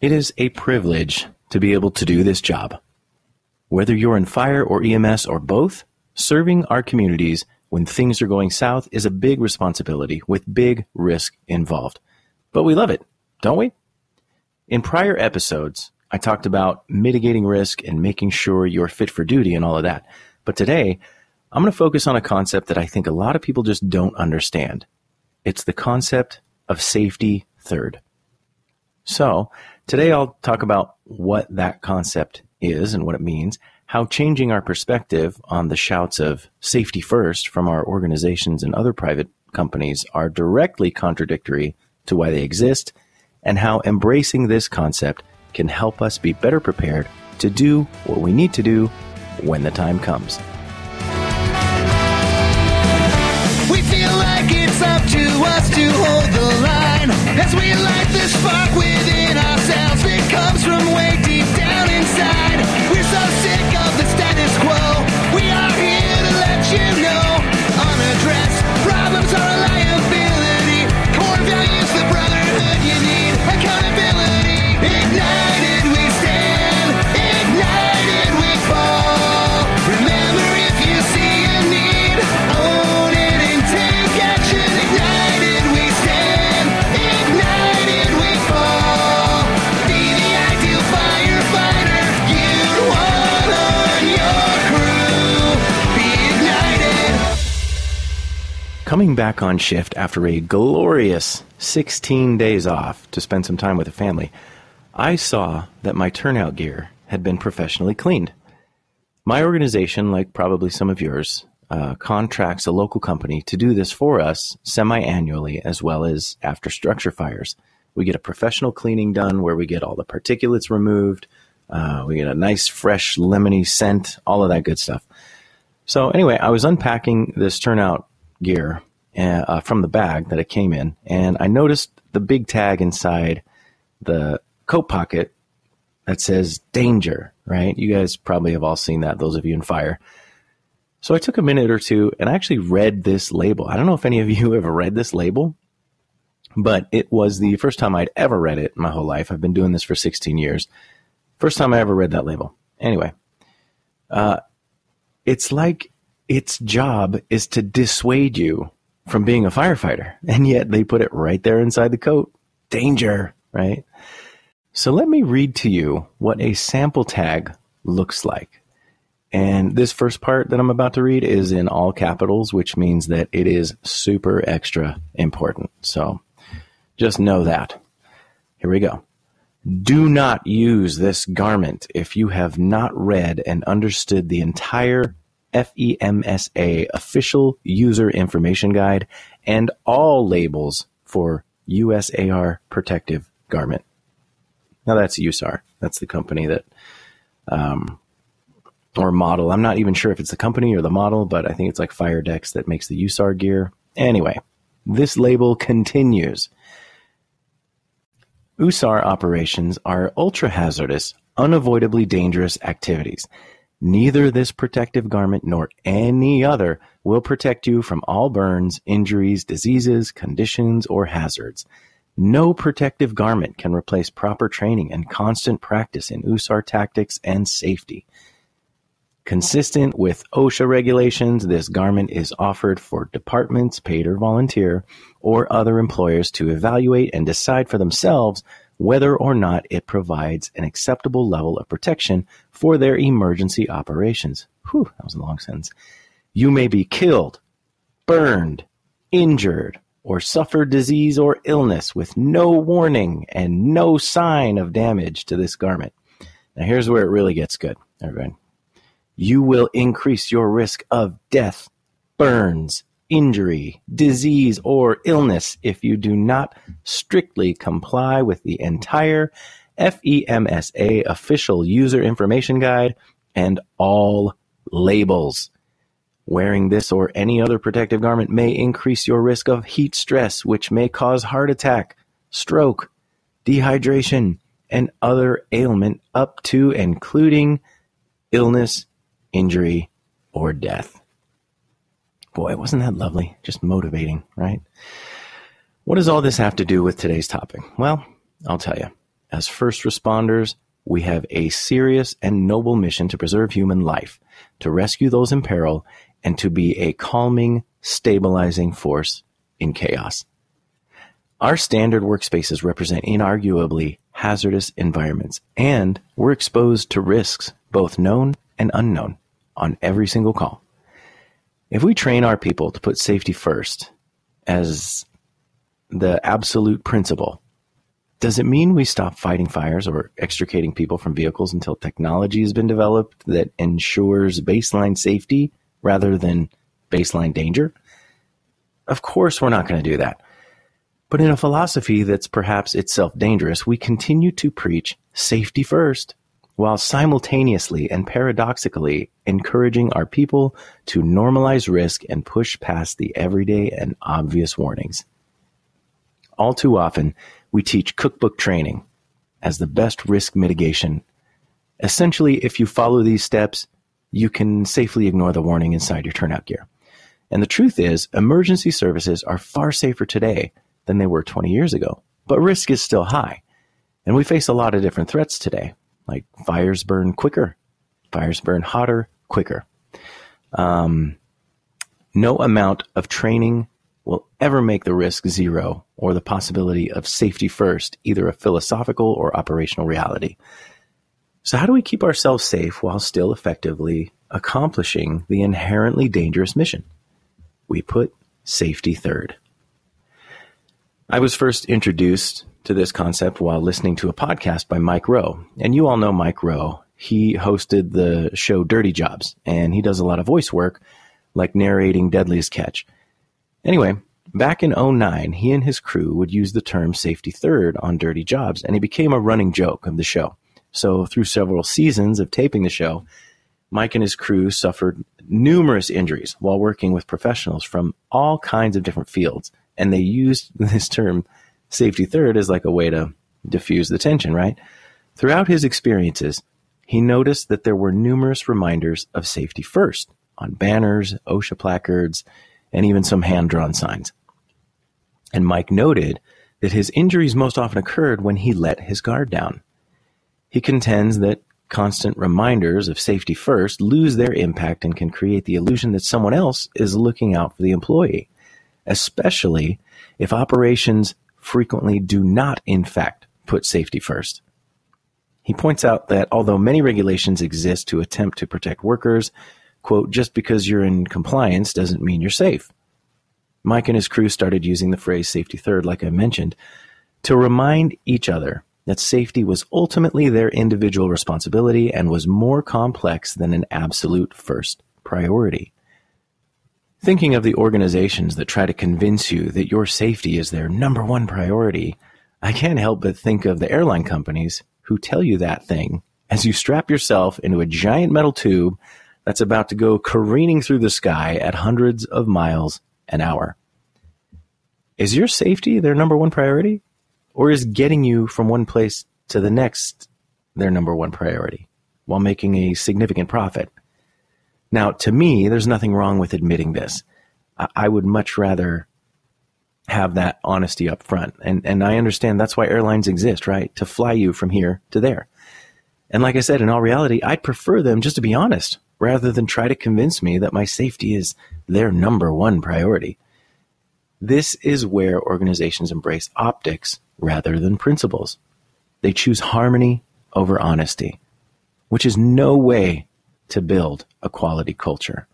It is a privilege to be able to do this job. Whether you're in fire or EMS or both, serving our communities when things are going south is a big responsibility with big risk involved. But we love it, don't we? In prior episodes, I talked about mitigating risk and making sure you're fit for duty and all of that. But today, I'm going to focus on a concept that I think a lot of people just don't understand. It's the concept of safety third. So, today I'll talk about what that concept is and what it means, how changing our perspective on the shouts of safety first from our organizations and other private companies are directly contradictory to why they exist, and how embracing this concept can help us be better prepared to do what we need to do when the time comes. We feel like it's up to us to hold the line as we Coming back on shift after a glorious 16 days off to spend some time with the family, I saw that my turnout gear had been professionally cleaned. My organization, like probably some of yours, uh, contracts a local company to do this for us semi annually as well as after structure fires. We get a professional cleaning done where we get all the particulates removed, uh, we get a nice, fresh, lemony scent, all of that good stuff. So anyway, I was unpacking this turnout gear uh, from the bag that it came in, and I noticed the big tag inside the coat pocket that says danger, right? You guys probably have all seen that, those of you in fire. So I took a minute or two and I actually read this label. I don't know if any of you ever read this label, but it was the first time I'd ever read it in my whole life. I've been doing this for 16 years. First time I ever read that label. Anyway, uh, it's like its job is to dissuade you from being a firefighter. And yet they put it right there inside the coat. Danger, right? So let me read to you what a sample tag looks like. And this first part that I'm about to read is in all capitals, which means that it is super extra important. So just know that. Here we go. Do not use this garment if you have not read and understood the entire FEMSA official user information guide and all labels for USAR protective garment. Now that's USAR. That's the company that, um, or model. I'm not even sure if it's the company or the model, but I think it's like Firedex that makes the USAR gear. Anyway, this label continues. USAR operations are ultra hazardous, unavoidably dangerous activities. Neither this protective garment nor any other will protect you from all burns, injuries, diseases, conditions, or hazards. No protective garment can replace proper training and constant practice in USAR tactics and safety. Consistent with OSHA regulations, this garment is offered for departments, paid or volunteer, or other employers to evaluate and decide for themselves whether or not it provides an acceptable level of protection for their emergency operations. Whew, that was a long sentence. You may be killed, burned, injured, or suffer disease or illness with no warning and no sign of damage to this garment. Now, here's where it really gets good, everyone you will increase your risk of death, burns, injury, disease, or illness if you do not strictly comply with the entire FEMSA official user information guide and all labels. Wearing this or any other protective garment may increase your risk of heat stress, which may cause heart attack, stroke, dehydration, and other ailment up to including illness injury, or death. Boy, wasn't that lovely? Just motivating, right? What does all this have to do with today's topic? Well, I'll tell you. As first responders, we have a serious and noble mission to preserve human life, to rescue those in peril, and to be a calming, stabilizing force in chaos. Our standard workspaces represent inarguably hazardous environments, and we're exposed to risks, both known and unknown, on every single call. If we train our people to put safety first as the absolute principle, does it mean we stop fighting fires or extricating people from vehicles until technology has been developed that ensures baseline safety rather than baseline danger? Of course, we're not going to do that. But in a philosophy that's perhaps itself dangerous, we continue to preach safety first, while simultaneously and paradoxically encouraging our people to normalize risk and push past the everyday and obvious warnings. All too often, we teach cookbook training as the best risk mitigation. Essentially, if you follow these steps, you can safely ignore the warning inside your turnout gear. And the truth is, emergency services are far safer today than they were 20 years ago, but risk is still high. And we face a lot of different threats today, like fires burn quicker, fires burn hotter, quicker. Um, no amount of training will ever make the risk zero or the possibility of safety first either a philosophical or operational reality. So, how do we keep ourselves safe while still effectively accomplishing the inherently dangerous mission? We put safety third. I was first introduced to this concept while listening to a podcast by Mike Rowe. And you all know Mike Rowe. He hosted the show Dirty Jobs, and he does a lot of voice work, like narrating Deadliest Catch. Anyway, back in 09, he and his crew would use the term safety third on dirty jobs, and it became a running joke of the show. So, through several seasons of taping the show, Mike and his crew suffered numerous injuries while working with professionals from all kinds of different fields. And they used this term safety third as like a way to diffuse the tension, right? Throughout his experiences, he noticed that there were numerous reminders of safety first on banners, OSHA placards, and even some hand drawn signs. And Mike noted that his injuries most often occurred when he let his guard down. He contends that constant reminders of safety first lose their impact and can create the illusion that someone else is looking out for the employee, especially if operations frequently do not, in fact, put safety first. He points out that although many regulations exist to attempt to protect workers, quote, just because you're in compliance doesn't mean you're safe. Mike and his crew started using the phrase safety third, like I mentioned, to remind each other that safety was ultimately their individual responsibility and was more complex than an absolute first priority. Thinking of the organizations that try to convince you that your safety is their number one priority, I can't help but think of the airline companies who tell you that thing as you strap yourself into a giant metal tube that's about to go careening through the sky at hundreds of miles an hour. Is your safety their number one priority? Or is getting you from one place to the next their number one priority while making a significant profit? Now, to me, there's nothing wrong with admitting this. I would much rather have that honesty up front. And, and I understand that's why airlines exist, right? To fly you from here to there. And like I said, in all reality, I'd prefer them just to be honest rather than try to convince me that my safety is their number one priority. This is where organizations embrace optics rather than principles. They choose harmony over honesty, which is no way to build a quality culture.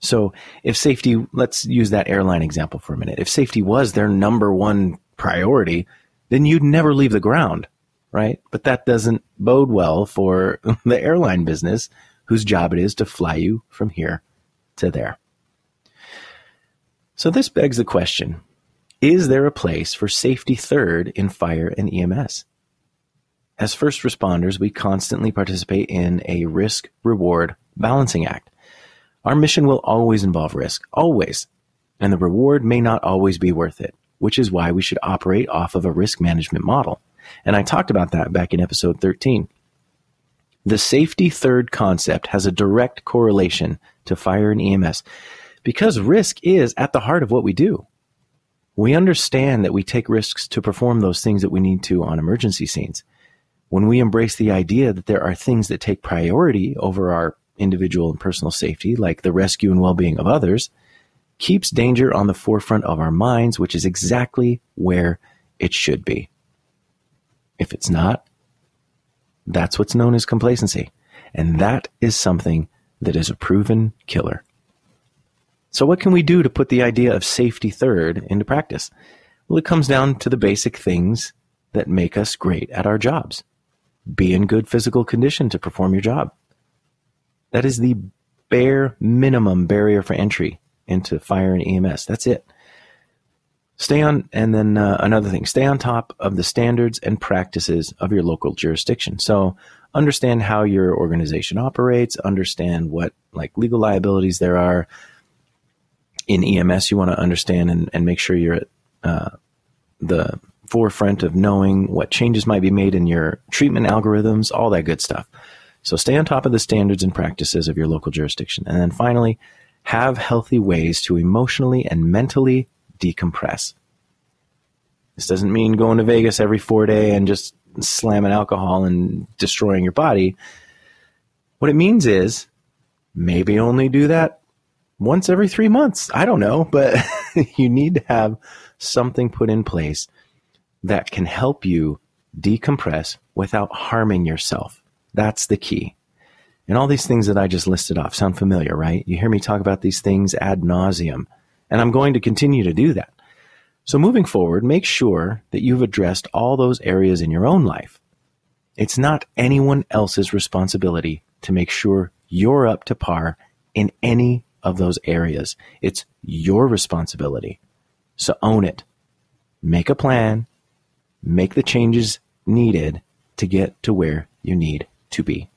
So, if safety, let's use that airline example for a minute. If safety was their number one priority, then you'd never leave the ground, right? But that doesn't bode well for the airline business whose job it is to fly you from here to there. So this begs the question Is there a place for safety third in fire and EMS? As first responders, we constantly participate in a risk reward balancing act. Our mission will always involve risk, always, and the reward may not always be worth it, which is why we should operate off of a risk management model. And I talked about that back in episode 13. The safety third concept has a direct correlation to fire and EMS because risk is at the heart of what we do. We understand that we take risks to perform those things that we need to on emergency scenes. When we embrace the idea that there are things that take priority over our individual and personal safety, like the rescue and well being of others, keeps danger on the forefront of our minds, which is exactly where it should be. If it's not, that's what's known as complacency. And that is something that is a proven killer. So, what can we do to put the idea of safety third into practice? Well, it comes down to the basic things that make us great at our jobs. Be in good physical condition to perform your job. That is the bare minimum barrier for entry into fire and EMS. That's it. Stay on, and then uh, another thing, stay on top of the standards and practices of your local jurisdiction. So understand how your organization operates, understand what like legal liabilities there are. In EMS, you want to understand and, and make sure you're at uh, the forefront of knowing what changes might be made in your treatment algorithms, all that good stuff. So stay on top of the standards and practices of your local jurisdiction. And then finally, have healthy ways to emotionally and mentally decompress. This doesn't mean going to Vegas every four day and just slamming alcohol and destroying your body. What it means is maybe only do that once every three months. I don't know, but you need to have something put in place that can help you decompress without harming yourself. That's the key. And all these things that I just listed off sound familiar, right? You hear me talk about these things ad nauseum, and I'm going to continue to do that. So moving forward, make sure that you've addressed all those areas in your own life. It's not anyone else's responsibility to make sure you're up to par in any of those areas. It's your responsibility. So own it. Make a plan. Make the changes needed to get to where you need to be.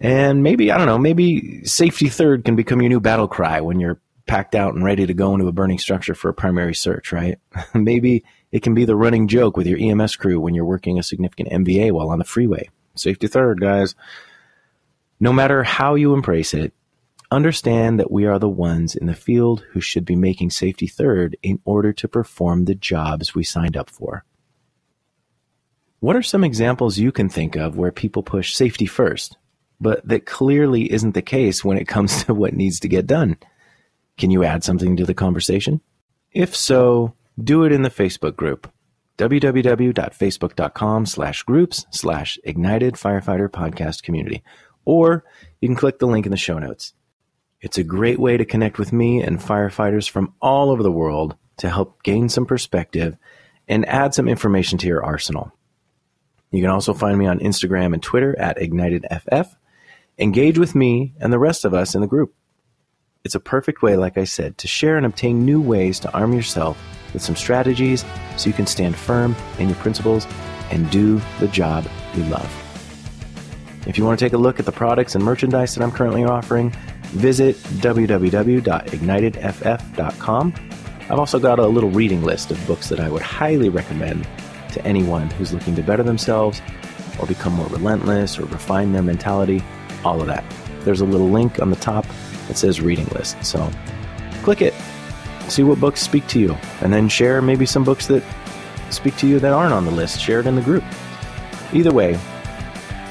And maybe, I don't know, maybe safety third can become your new battle cry when you're packed out and ready to go into a burning structure for a primary search, right? maybe it can be the running joke with your EMS crew when you're working a significant MVA while on the freeway. Safety third, guys. No matter how you embrace it, understand that we are the ones in the field who should be making safety third in order to perform the jobs we signed up for. What are some examples you can think of where people push safety first but that clearly isn't the case when it comes to what needs to get done. Can you add something to the conversation? If so, do it in the Facebook group www.facebook.com slash groups slash ignited firefighter podcast community or you can click the link in the show notes it's a great way to connect with me and firefighters from all over the world to help gain some perspective and add some information to your arsenal you can also find me on instagram and twitter at ignitedff Engage with me and the rest of us in the group. It's a perfect way, like I said, to share and obtain new ways to arm yourself with some strategies so you can stand firm in your principles and do the job you love. If you want to take a look at the products and merchandise that I'm currently offering, visit www.ignitedff.com. I've also got a little reading list of books that I would highly recommend to anyone who's looking to better themselves or become more relentless or refine their mentality all of that. There's a little link on the top that says reading list. So click it, see what books speak to you, and then share maybe some books that speak to you that aren't on the list. Share it in the group. Either way,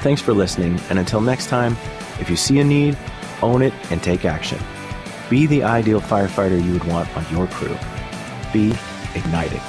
thanks for listening, and until next time, if you see a need, own it and take action. Be the ideal firefighter you would want on your crew. Be ignited.